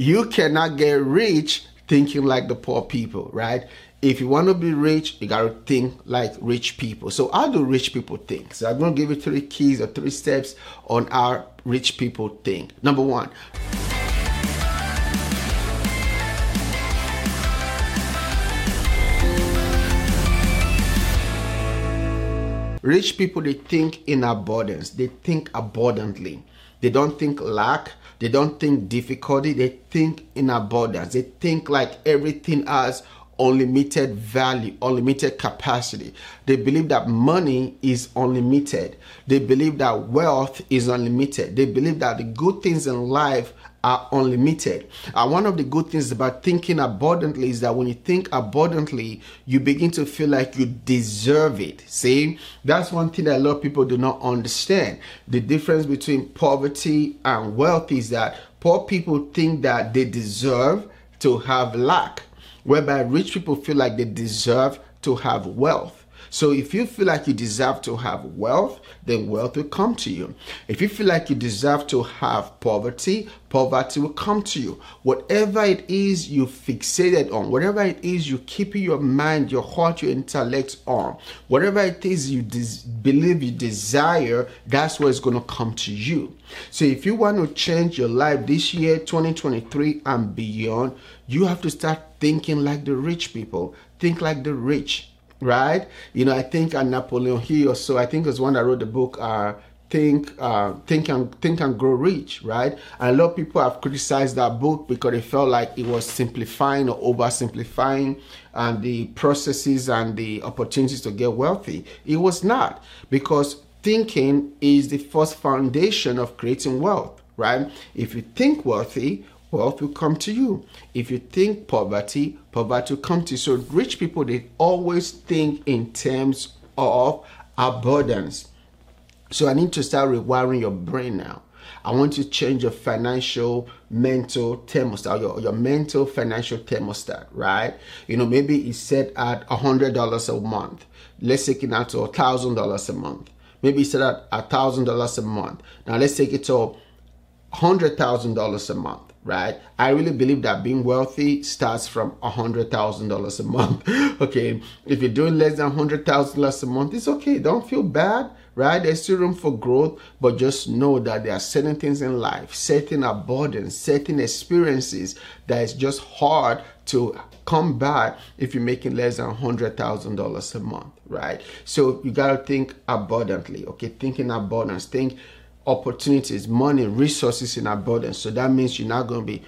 You cannot get rich thinking like the poor people, right? If you want to be rich, you got to think like rich people. So, how do rich people think? So, I'm going to give you three keys or three steps on how rich people think. Number one, Rich people, they think in abundance. They think abundantly. They don't think lack. They don't think difficulty. They think in abundance. They think like everything has unlimited value, unlimited capacity. They believe that money is unlimited. They believe that wealth is unlimited. They believe that the good things in life are unlimited. And one of the good things about thinking abundantly is that when you think abundantly, you begin to feel like you deserve it. See, that's one thing that a lot of people do not understand. The difference between poverty and wealth is that poor people think that they deserve to have lack, whereby rich people feel like they deserve to have wealth. So if you feel like you deserve to have wealth, then wealth will come to you. If you feel like you deserve to have poverty, poverty will come to you. Whatever it is you fixated on, whatever it is you keep your mind, your heart, your intellect on, whatever it is you believe you desire, that's what's going to come to you. So if you want to change your life this year, 2023 and beyond, you have to start thinking like the rich people. Think like the rich right? You know, I think uh, Napoleon Hill, so I think it was one that wrote the book, uh, Think, uh, Think and Think and Grow Rich, right? And a lot of people have criticized that book because they felt like it was simplifying or oversimplifying and the processes and the opportunities to get wealthy. It was not because thinking is the first foundation of creating wealth, right? If you think wealthy, wealth will come to you. If you think poverty, poverty will come to you. So rich people they always think in terms of abundance. So I need to start rewiring your brain now. I want to change your financial mental thermostat, your, your mental financial thermostat, right? You know, maybe it's set at a hundred dollars a month. Let's take it now to a thousand dollars a month. Maybe it's set at a thousand dollars a month. Now let's take it to hundred thousand dollars a month right? I really believe that being wealthy starts from a hundred thousand dollars a month. okay, if you're doing less than hundred thousand dollars a month, it's okay. Don't feel bad, right? There's still room for growth, but just know that there are certain things in life, certain abundance, certain experiences that is just hard to come by if you're making less than hundred thousand dollars a month, right? So you gotta think abundantly. Okay, thinking abundance, think opportunities, money, resources in abundance. So that means you're not going to be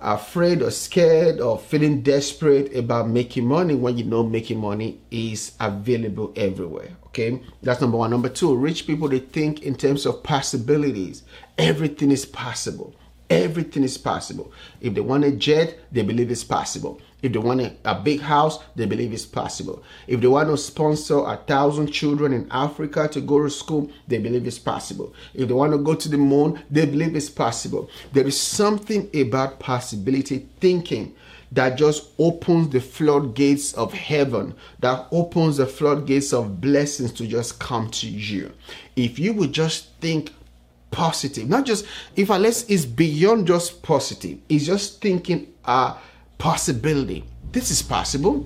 afraid or scared or feeling desperate about making money when you know making money is available everywhere. Okay, that's number one. Number two, rich people they think in terms of possibilities. Everything is possible. Everything is possible. If they want a jet, they believe it's possible. If they want a, a, big house, they believe it's possible. If they want to sponsor a thousand children in Africa to go to school, they believe it's possible. If they want to go to the moon, they believe it's possible. There is something about possibility thinking that just opens the floodgates of heaven, that opens the floodgates of blessings to just come to you. If you would just think positive, not just if unless it's beyond just positive, it's just thinking uh possibility. This is possible.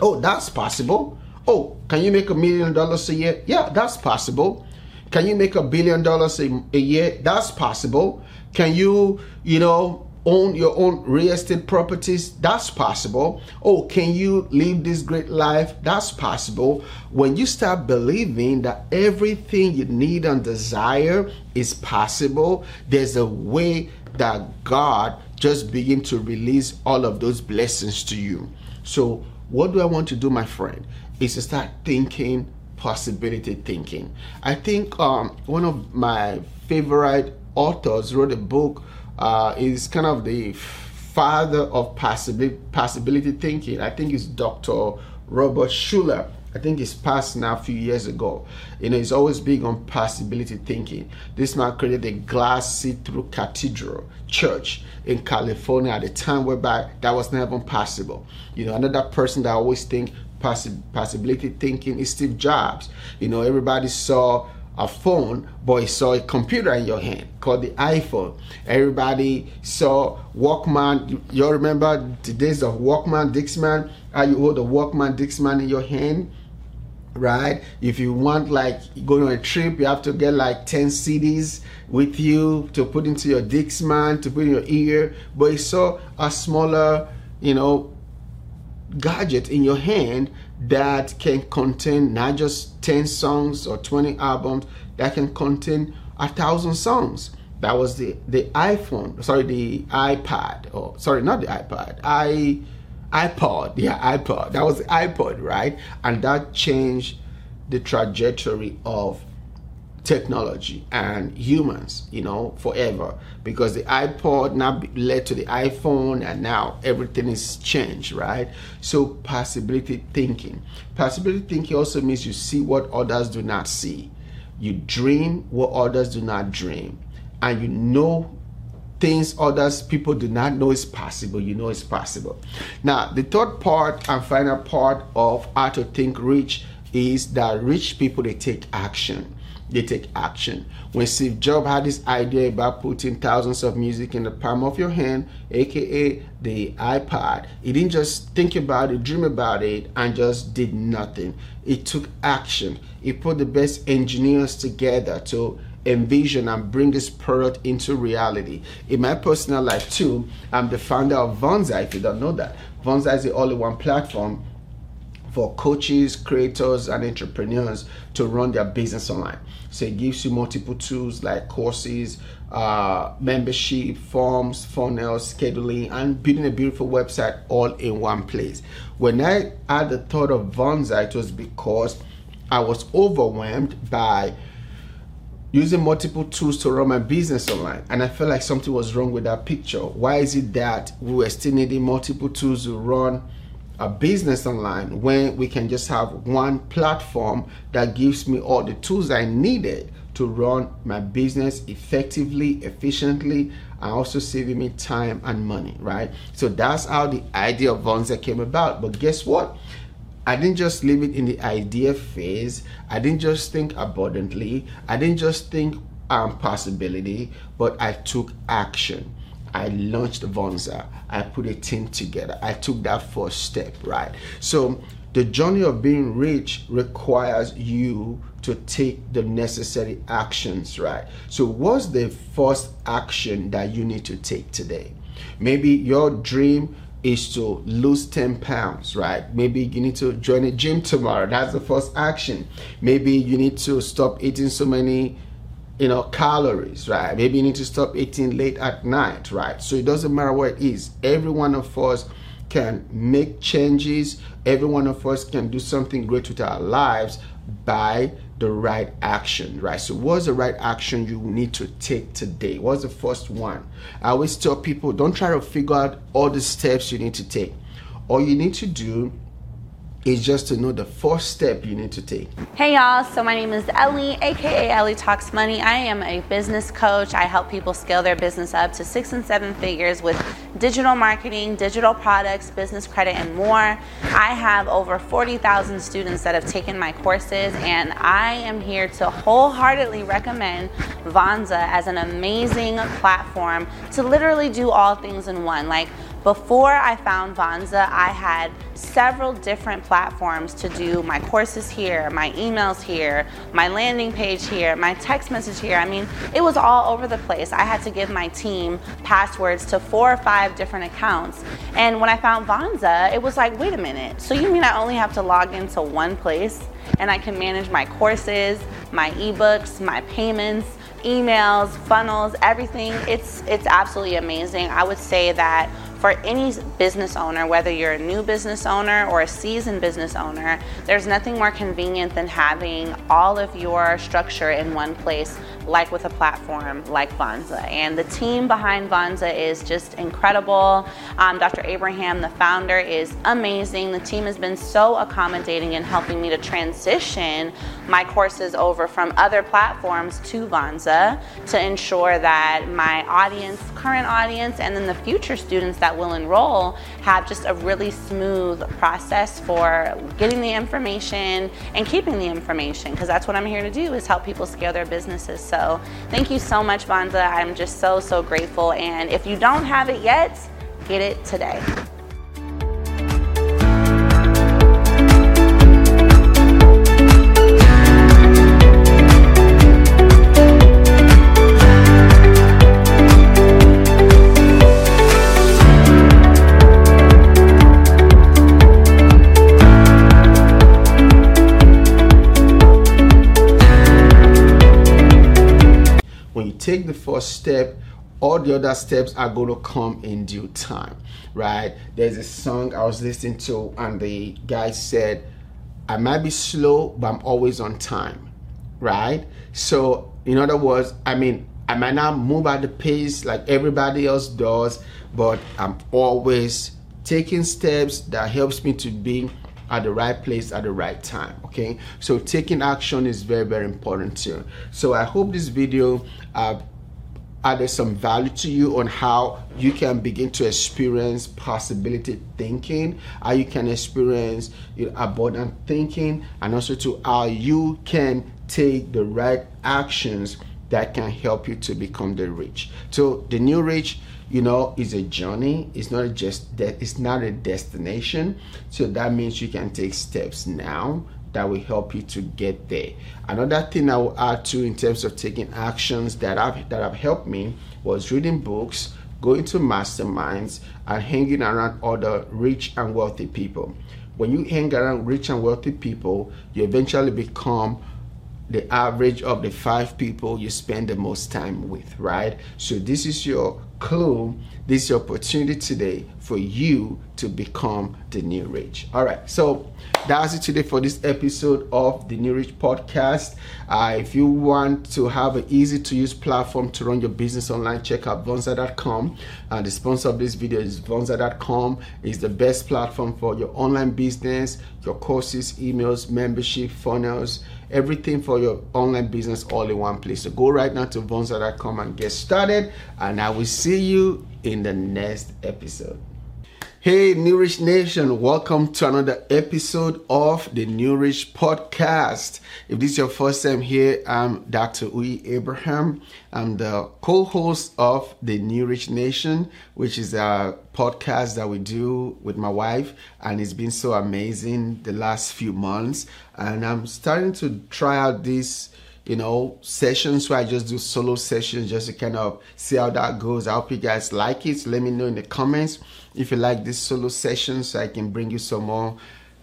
Oh, that's possible. Oh, can you make a million dollars a year? Yeah, that's possible. Can you make a billion dollars a, year? That's possible. Can you, you know, own your own real estate properties? That's possible. Oh, can you live this great life? That's possible. When you start believing that everything you need and desire is possible, there's a way that God just begin to release all of those blessings to you. So, what do I want to do, my friend? Is to start thinking possibility thinking. I think um, one of my favorite authors wrote a book. Uh, is kind of the father of possibility, possibility thinking. I think it's Dr. Robert Schuller. I think it's passed now a few years ago. You know, he's always big on possibility thinking. This man created a glass see-through cathedral church in California at a time whereby that was never possible. You know, another person that I always think possi- possibility thinking is Steve Jobs. You know, everybody saw a phone, but he saw a computer in your hand called the iPhone. Everybody saw Walkman. You all remember the days of Walkman, Discman? How you hold a Walkman, Discman in your hand? Right? If you want like going on a trip, you have to get like 10 CDs with you to put into your Discman, to put in your ear. But you saw a smaller, you know, gadget in your hand that can contain not just 10 songs or 20 albums, that can contain a thousand songs. That was the, the iPhone, sorry, the iPad, or sorry, not the iPad, I iPod, yeah, iPod. That was iPod, right? And that changed the trajectory of technology and humans, you know, forever. Because the iPod now led to the iPhone, and now everything is changed, right? So, possibility thinking. Possibility thinking also means you see what others do not see, you dream what others do not dream, and you know things others people do not know is possible you know it's possible. Now the third part and final part of how to think rich is that rich people they take action. They take action. When steve jobs had this idea about putting thousands of music in the palm of your hand aka the ipod he didn't just think about it dream about it and just did nothing. He took action. He put the best engineers together to envision and bring this product into reality. In my personal life too, I'm the founder of Vonza. If you don't know that, Vonza is the only one platform for coaches, creators, and entrepreneurs to run their business online. So it gives you multiple tools like courses, uh, membership, forms, funnels, scheduling, and building a beautiful website all in one place. When I had the thought of Vonza, it was because I was overwhelmed by using multiple tools to run my business online and i felt like something was wrong with that picture. Why is it that we were still needing multiple tools to run a business online when we can just have one platform that gives me all the tools i needed to run my business effectively efficiently and also saving me time and money right? So that's how the idea of Vonza came about. But guess what I didn't just leave it in the idea phase. I didn't just think abundantly. I didn't just think um, possibility, but I took action. I launched Vonza. I put a team together. I took that first step, right? So the journey of being rich requires you to take the necessary actions, right? So what's the first action that you need to take today? Maybe your dream is to lose 10 pounds, right? Maybe you need to join a gym tomorrow. That's the first action. Maybe you need to stop eating so many, you know, calories, right? Maybe you need to stop eating late at night, right? So it doesn't matter what it is. Every one of us can make changes. Every one of us can do something great with our lives by the right action, right? So, what's the right action you need to take today? What's the first one? I always tell people don't try to figure out all the steps you need to take. All you need to do is just to know the first step you need to take. Hey y'all, so my name is Ellie, aka Ellie Talks Money. I am a business coach. I help people scale their business up to six and seven figures with digital marketing, digital products, business credit, and more. I have over 40,000 students that have taken my courses, and I am here to wholeheartedly recommend Vonza as an amazing platform to literally do all things in one. Like before I found Vonza, I had several different platforms to do my courses here, my emails here, my landing page here, my text message here. I mean, it was all over the place. I had to give my team passwords to four or five different accounts. And when I found Vonza, it was like, wait a minute. So you mean I only have to log into one place and I can manage my courses, my ebooks, my payments, emails, funnels, everything. It's it's absolutely amazing. I would say that for any business owner, whether you're a new business owner or a seasoned business owner, there's nothing more convenient than having all of your structure in one place like with a platform like Vonza. And the team behind Vonza is just incredible. Um, Dr. Abraham, the founder, is amazing. The team has been so accommodating in helping me to transition my courses over from other platforms to Vonza to ensure that my audience, current audience, and then the future students that will enroll have just a really smooth process for getting the information and keeping the information because that's what I'm here to do is help people scale their businesses. So thank you so much, Vonza. I'm just so, so grateful. And if you don't have it yet, get it today. The first step all the other steps are going to come in due time right? There's a song i was listening to and the guy said i might be slow but i'm always on time right? So in other words i mean i might not move at the pace like everybody else does but i'm always taking steps that helps me to be at the right place at the right time okay? So taking action is very very important too. So i hope this video uh, added some value to you on how you can begin to experience possibility thinking how you can experience abundant thinking and also to how you can take the right actions that can help you to become the rich. So the new rich you know is a journey. It's not just that it's not a destination. So that means you can take steps now that will help you to get there another thing i will add to in terms of taking actions that have that have helped me was reading books going to masterminds and hanging around other rich and wealthy people when you hang around rich and wealthy people you eventually become the average of the five people you spend the most time with, right? So this is your clue. This is your opportunity today for you to become the new rich. All right. So that's it today for this episode of the New Rich Podcast. Uh, if you want to have an easy to use platform to run your business online, check out Vonza.com. Uh, the sponsor of this video is Vonza.com. It's the best platform for your online business, your courses, emails, membership, funnels everything for your online business all in one place. So go right now to Vonza.com and get started. And I will see you in the next episode. Hey, New Rich Nation, welcome to another episode of the New Rich Podcast. If this is your first time here, I'm Dr. Uyi Abraham. I'm the co host of the New Rich Nation, which is a podcast that we do with my wife, and it's been so amazing the last few months. And I'm starting to try out this you know, sessions where I just do solo sessions just to kind of see how that goes. I hope you guys like it. Let me know in the comments if you like this solo sessions so I can bring you some more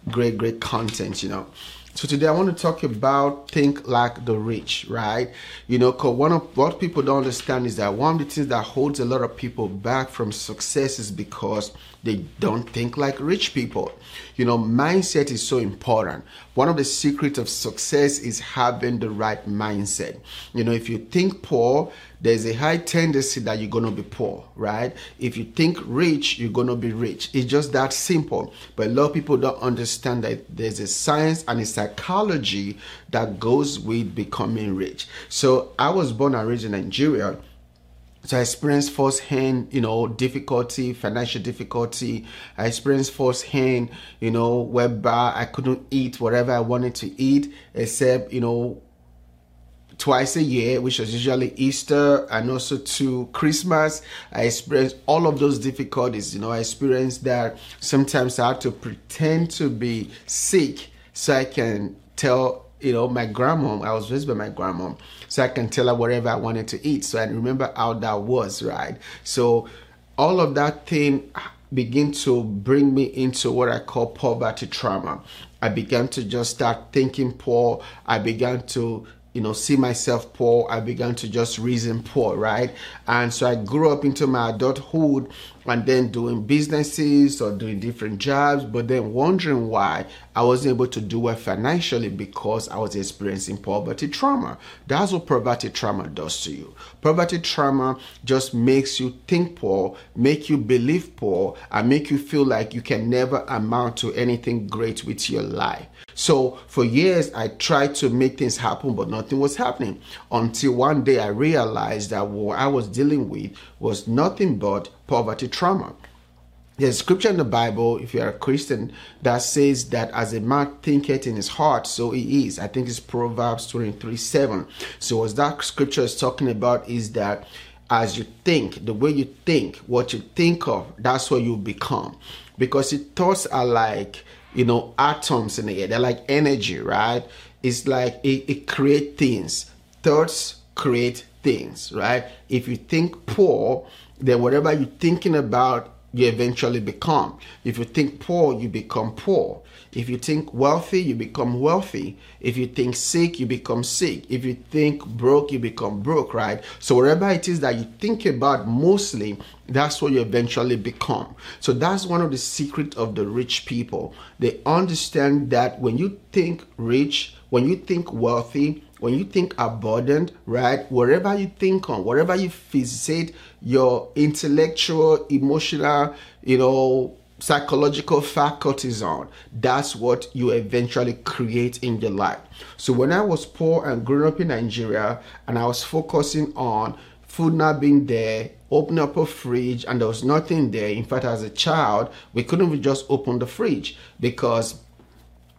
great, great content, you know. So today I want to talk about think like the rich, right? You know, cause one of what people don't understand is that one of the things that holds a lot of people back from success is because they don't think like rich people. You know, mindset is so important. One of the secrets of success is having the right mindset. You know, if you think poor, there's a high tendency that you're going to be poor, right? If you think rich, you're going to be rich. It's just that simple. But a lot of people don't understand that there's a science and a psychology that goes with becoming rich. So I was born and raised in Nigeria. So I experienced firsthand, you know, difficulty, financial difficulty. I experienced firsthand, you know, whereby I couldn't eat whatever I wanted to eat, except, you know, twice a year, which was usually Easter and also to Christmas. I experienced all of those difficulties. You know, I experienced that sometimes I had to pretend to be sick so I can tell, you know, my grandma, I was raised by my grandma, so I can tell her whatever I wanted to eat. So I remember how that was, right? So all of that thing begin to bring me into what I call poverty trauma. I began to just start thinking poor. I began to you know see myself poor i began to just reason poor right? And so i grew up into my adulthood and then doing businesses or doing different jobs but then wondering why i wasn't able to do well financially because i was experiencing poverty trauma. That's what poverty trauma does to you. Poverty trauma just makes you think poor make you believe poor and make you feel like you can never amount to anything great with your life so for years, I tried to make things happen, but nothing was happening until one day I realized that what I was dealing with was nothing but poverty trauma. There's scripture in the Bible, if you're a Christian, that says that as a man thinketh in his heart, so he is. I think it's Proverbs 23 7. So, what that scripture is talking about is that as you think, the way you think, what you think of, that's what you become. Because your thoughts are like you know, atoms in the air. They're like energy, right? It's like it, it creates things. Thoughts create things, right? If you think poor, then whatever you're thinking about, you eventually become. If you think poor, you become poor. If you think wealthy, you become wealthy. If you think sick, you become sick. If you think broke, you become broke, right? So whatever it is that you think about mostly, that's what you eventually become. So that's one of the secret of the rich people. They understand that when you think rich, when you think wealthy, when you think abundant, right? Whatever you think on, whatever you fixate your intellectual, emotional, you know, psychological faculties on, that's what you eventually create in your life. So when I was poor and growing up in Nigeria and I was focusing on food not being there, open up a fridge and there was nothing there. In fact, as a child, we couldn't just open the fridge because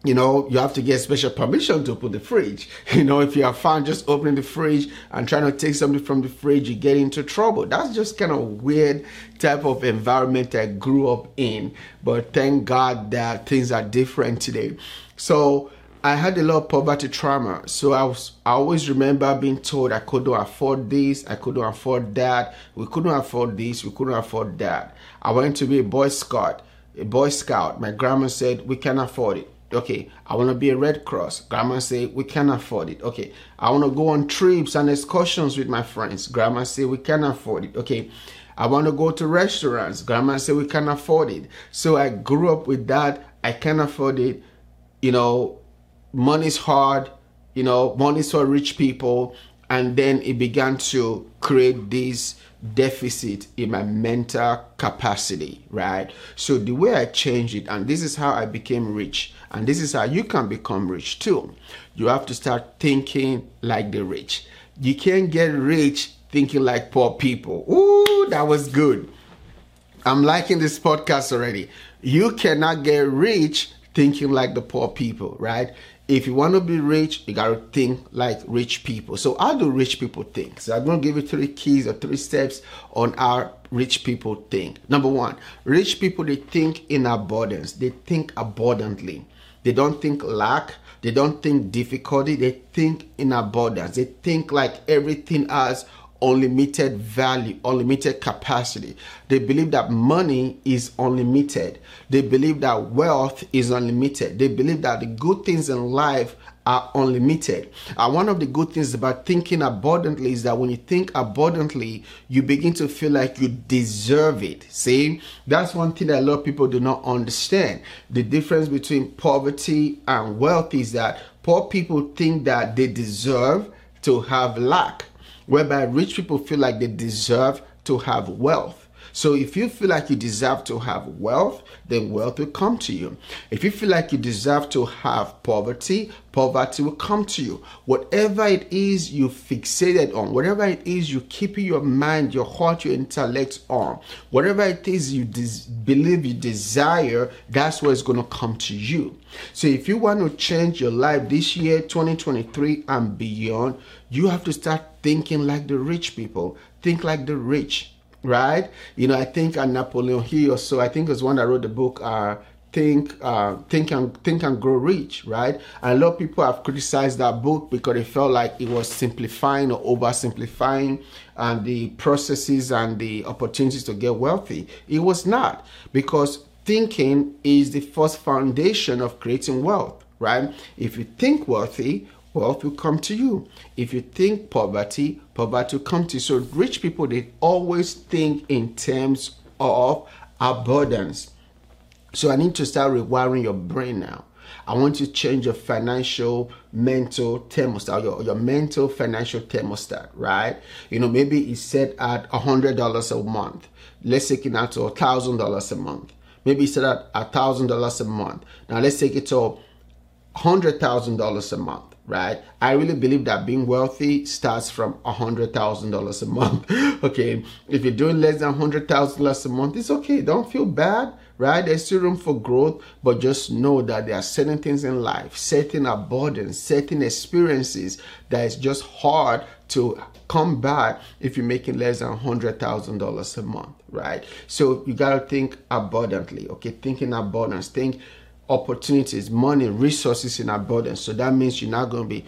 you know, you have to get special permission to open the fridge. You know, if you are found just opening the fridge and trying to take something from the fridge, you get into trouble. That's just kind of weird type of environment I grew up in. But thank God that things are different today. So I had a lot of poverty trauma. So I was I always remember being told I couldn't afford this, I couldn't afford that, we couldn't afford this, we couldn't afford that. I went to be a Boy Scout. A Boy Scout. My grandma said we can afford it Okay, I want to be a Red Cross. Grandma say we can afford it. Okay, I want to go on trips and excursions with my friends. Grandma say we can afford it. Okay, I want to go to restaurants. Grandma say we can afford it. So I grew up with that. I can afford it. You know, money's hard. You know, money's for rich people. And then it began to create this deficit in my mental capacity, right? So the way I changed it, and this is how I became rich, and this is how you can become rich too. You have to start thinking like the rich. You can't get rich thinking like poor people. Ooh, that was good. I'm liking this podcast already. You cannot get rich thinking like the poor people, right? If you want to be rich, you got to think like rich people. So, how do rich people think? So, I'm going to give you three keys or three steps on how rich people think. Number one, rich people they think in abundance. They think abundantly. They don't think lack. They don't think difficulty. They think in abundance. They think like everything has unlimited value, unlimited capacity. They believe that money is unlimited. They believe that wealth is unlimited. They believe that the good things in life are unlimited. And one of the good things about thinking abundantly is that when you think abundantly, you begin to feel like you deserve it. See, that's one thing that a lot of people do not understand. The difference between poverty and wealth is that poor people think that they deserve to have lack whereby rich people feel like they deserve to have wealth. So if you feel like you deserve to have wealth, then wealth will come to you. If you feel like you deserve to have poverty, poverty will come to you. Whatever it is you fixated on, whatever it is you keep your mind, your heart, your intellect on, whatever it is you des- believe you desire, that's what's going to come to you. So if you want to change your life this year, 2023 and beyond, you have to start thinking like the rich people. Think like the rich right? You know, I think uh, Napoleon Hill or so, I think was one that wrote the book, uh, Think, uh, Think and Think and Grow Rich, right? And a lot of people have criticized that book because they felt like it was simplifying or oversimplifying and the processes and the opportunities to get wealthy. It was not because thinking is the first foundation of creating wealth, right? If you think wealthy, wealth will come to you. If you think poverty, poverty will come to you. So rich people, they always think in terms of abundance. So I need to start rewiring your brain now. I want to change your financial mental thermostat, your, your mental financial thermostat, right? You know, maybe it's set at a hundred dollars a month. Let's take it out to a thousand dollars a month. Maybe it's set at a thousand dollars a month. Now let's take it to hundred thousand dollars a month right? I really believe that being wealthy starts from a hundred thousand dollars a month. okay, if you're doing less than a hundred thousand dollars a month, it's okay. Don't feel bad, right? There's still room for growth, but just know that there are certain things in life, certain abundance, certain experiences that is just hard to come back if you're making less than a hundred thousand dollars a month, right? So you gotta think abundantly, okay? Thinking abundance, think opportunities, money, resources in abundance. So that means you're not going to be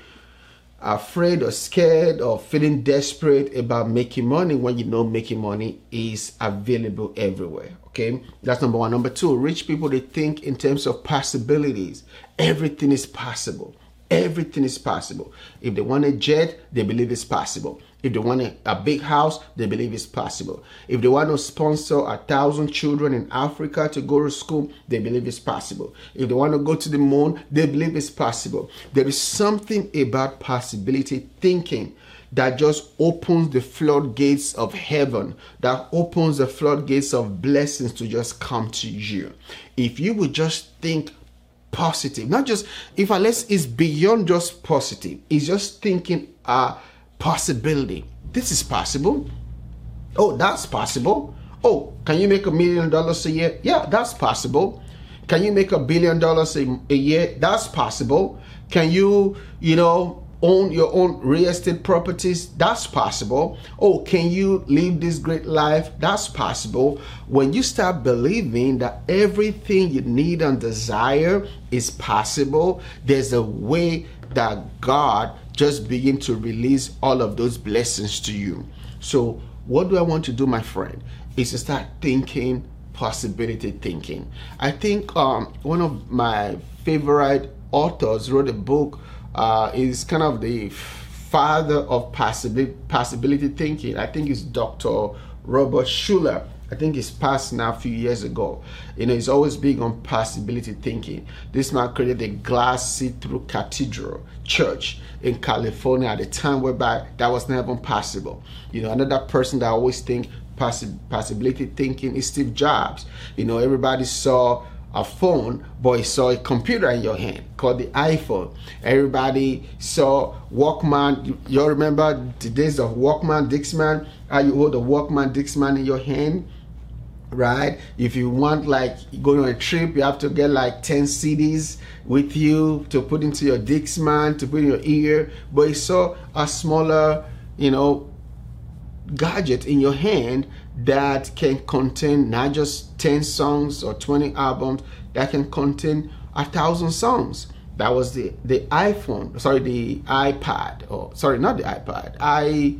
afraid or scared or feeling desperate about making money when you know making money is available everywhere. Okay, that's number one. Number two, rich people they think in terms of possibilities. Everything is possible. Everything is possible. If they want a jet, they believe it's possible. If they want a, big house, they believe it's possible. If they want to sponsor a thousand children in Africa to go to school, they believe it's possible. If they want to go to the moon, they believe it's possible. There is something about possibility thinking that just opens the floodgates of heaven, that opens the floodgates of blessings to just come to you. If you would just think positive, not just if I let's it's beyond just positive, it's just thinking uh possibility. This is possible. Oh, that's possible. Oh, can you make a million dollars a year? Yeah, that's possible. Can you make a billion dollars a, year? That's possible. Can you, you know, own your own real estate properties? That's possible. Oh, can you live this great life? That's possible. When you start believing that everything you need and desire is possible, there's a way that God just begin to release all of those blessings to you. So, what do I want to do, my friend? Is to start thinking possibility thinking. I think um, one of my favorite authors wrote a book. Uh, is kind of the father of possibility, possibility thinking. I think it's Dr. Robert Schuller. I think it's passed now a few years ago. You know, he's always big on possibility thinking. This man created a glass see-through cathedral church in California at a time whereby that was never possible. You know, another person that I always think possi- possibility thinking is Steve Jobs. You know, everybody saw a phone, but he saw a computer in your hand called the iPhone. Everybody saw Walkman. You, you remember the days of Walkman, Discman? How you hold a Walkman, Discman in your hand? Right? If you want like going on a trip you have to get like 10 cds with you to put into your discman to put in your ear. But it's so a smaller you know gadget in your hand that can contain not just 10 songs or 20 albums that can contain a thousand songs. That was the the iphone sorry the ipad or sorry not the ipad i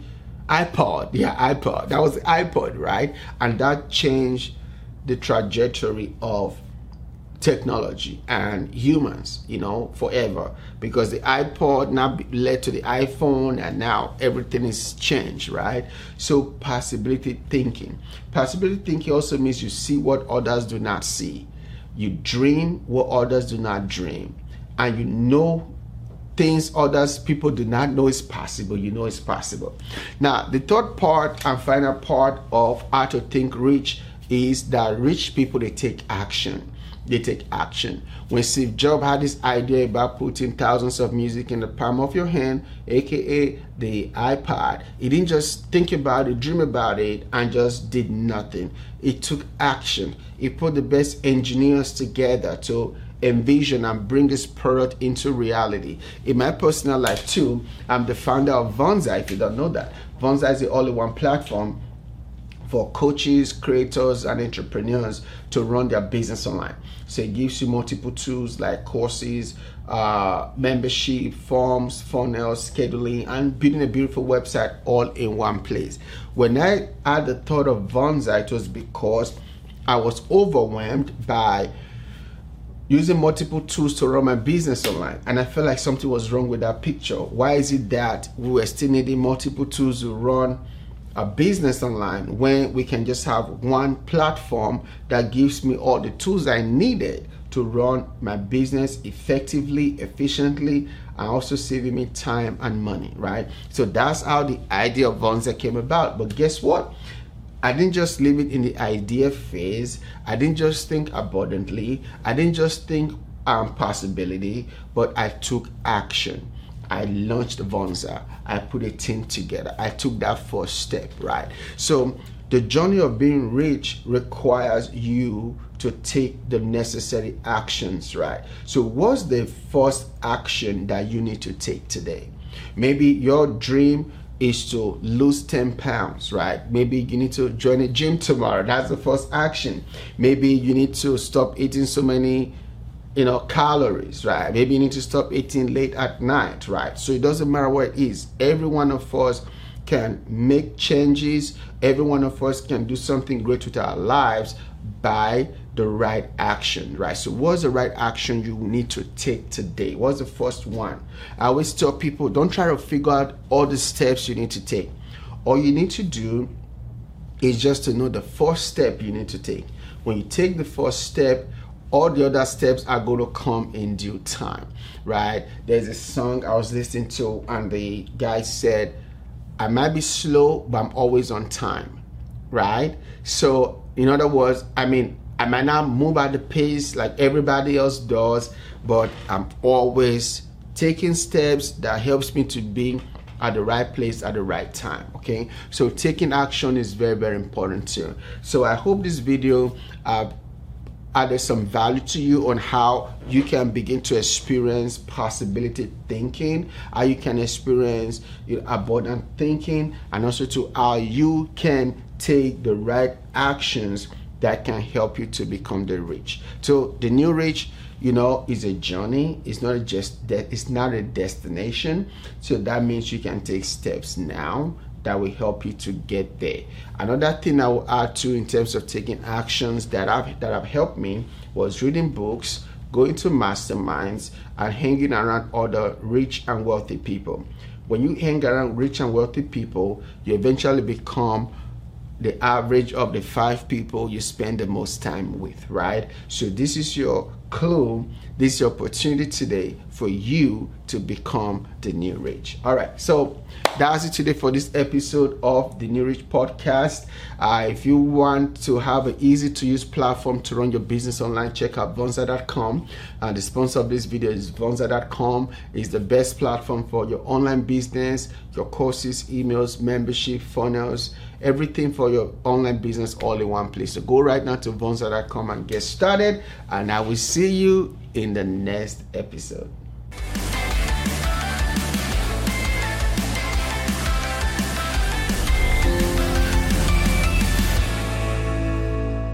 iPod, yeah, iPod. That was iPod, right? And that changed the trajectory of technology and humans, you know, forever. Because the iPod now led to the iPhone, and now everything is changed, right? So, possibility thinking. Possibility thinking also means you see what others do not see, you dream what others do not dream, and you know things others people do not know is possible you know it's possible. Now the third part and final part of how to think rich is that rich people they take action. They take action. When steve jobs had this idea about putting thousands of music in the palm of your hand aka the ipod he didn't just think about it dream about it and just did nothing. He took action. He put the best engineers together to envision and bring this product into reality. In my personal life too, I'm the founder of Vonza. If you don't know that, Vonza is the only one platform for coaches, creators, and entrepreneurs to run their business online. So it gives you multiple tools like courses, uh, membership, forms, funnels, scheduling, and building a beautiful website all in one place. When I had the thought of Vonza, it was because I was overwhelmed by using multiple tools to run my business online and i felt like something was wrong with that picture. Why is it that we were still needing multiple tools to run a business online when we can just have one platform that gives me all the tools i needed to run my business effectively efficiently and also saving me time and money right? So that's how the idea of vonza came about. But guess what I didn't just leave it in the idea phase. I didn't just think abundantly. I didn't just think um, possibility, but I took action. I launched Vonza. I put a team together. I took that first step, right? So the journey of being rich requires you to take the necessary actions, right? So what's the first action that you need to take today? Maybe your dream is to lose 10 pounds, right? Maybe you need to join a gym tomorrow. That's the first action. Maybe you need to stop eating so many, you know, calories, right? Maybe you need to stop eating late at night, right? So it doesn't matter what it is. Every one of us can make changes. Every one of us can do something great with our lives by the right action, right? So, what's the right action you need to take today? What's the first one? I always tell people don't try to figure out all the steps you need to take. All you need to do is just to know the first step you need to take. When you take the first step, all the other steps are going to come in due time, right? There's a song I was listening to, and the guy said, I might be slow, but I'm always on time, right? So, in other words, I mean, I might not move at the pace like everybody else does, but I'm always taking steps that helps me to be at the right place at the right time okay? So taking action is very very important too. So i hope this video uh, added some value to you on how you can begin to experience possibility thinking how you can experience you know, abundant thinking and also to how you can take the right actions that can help you to become the rich. So the new rich, you know, is a journey. It's not just that it's not a destination. So that means you can take steps now that will help you to get there. Another thing I will add to in terms of taking actions that have that have helped me was reading books, going to masterminds, and hanging around other rich and wealthy people. When you hang around rich and wealthy people, you eventually become the average of the five people you spend the most time with, right? So this is your clue. This is your opportunity today for you to become the new rich. All right. So that's it today for this episode of the New Rich Podcast. Uh, if you want to have an easy to use platform to run your business online, check out Vonza.com. Uh, the sponsor of this video is Vonza.com. It's the best platform for your online business, your courses, emails, membership, funnels, everything for your online business all in one place. So go right now to Vonza.com and get started. And I will see you in the next episode.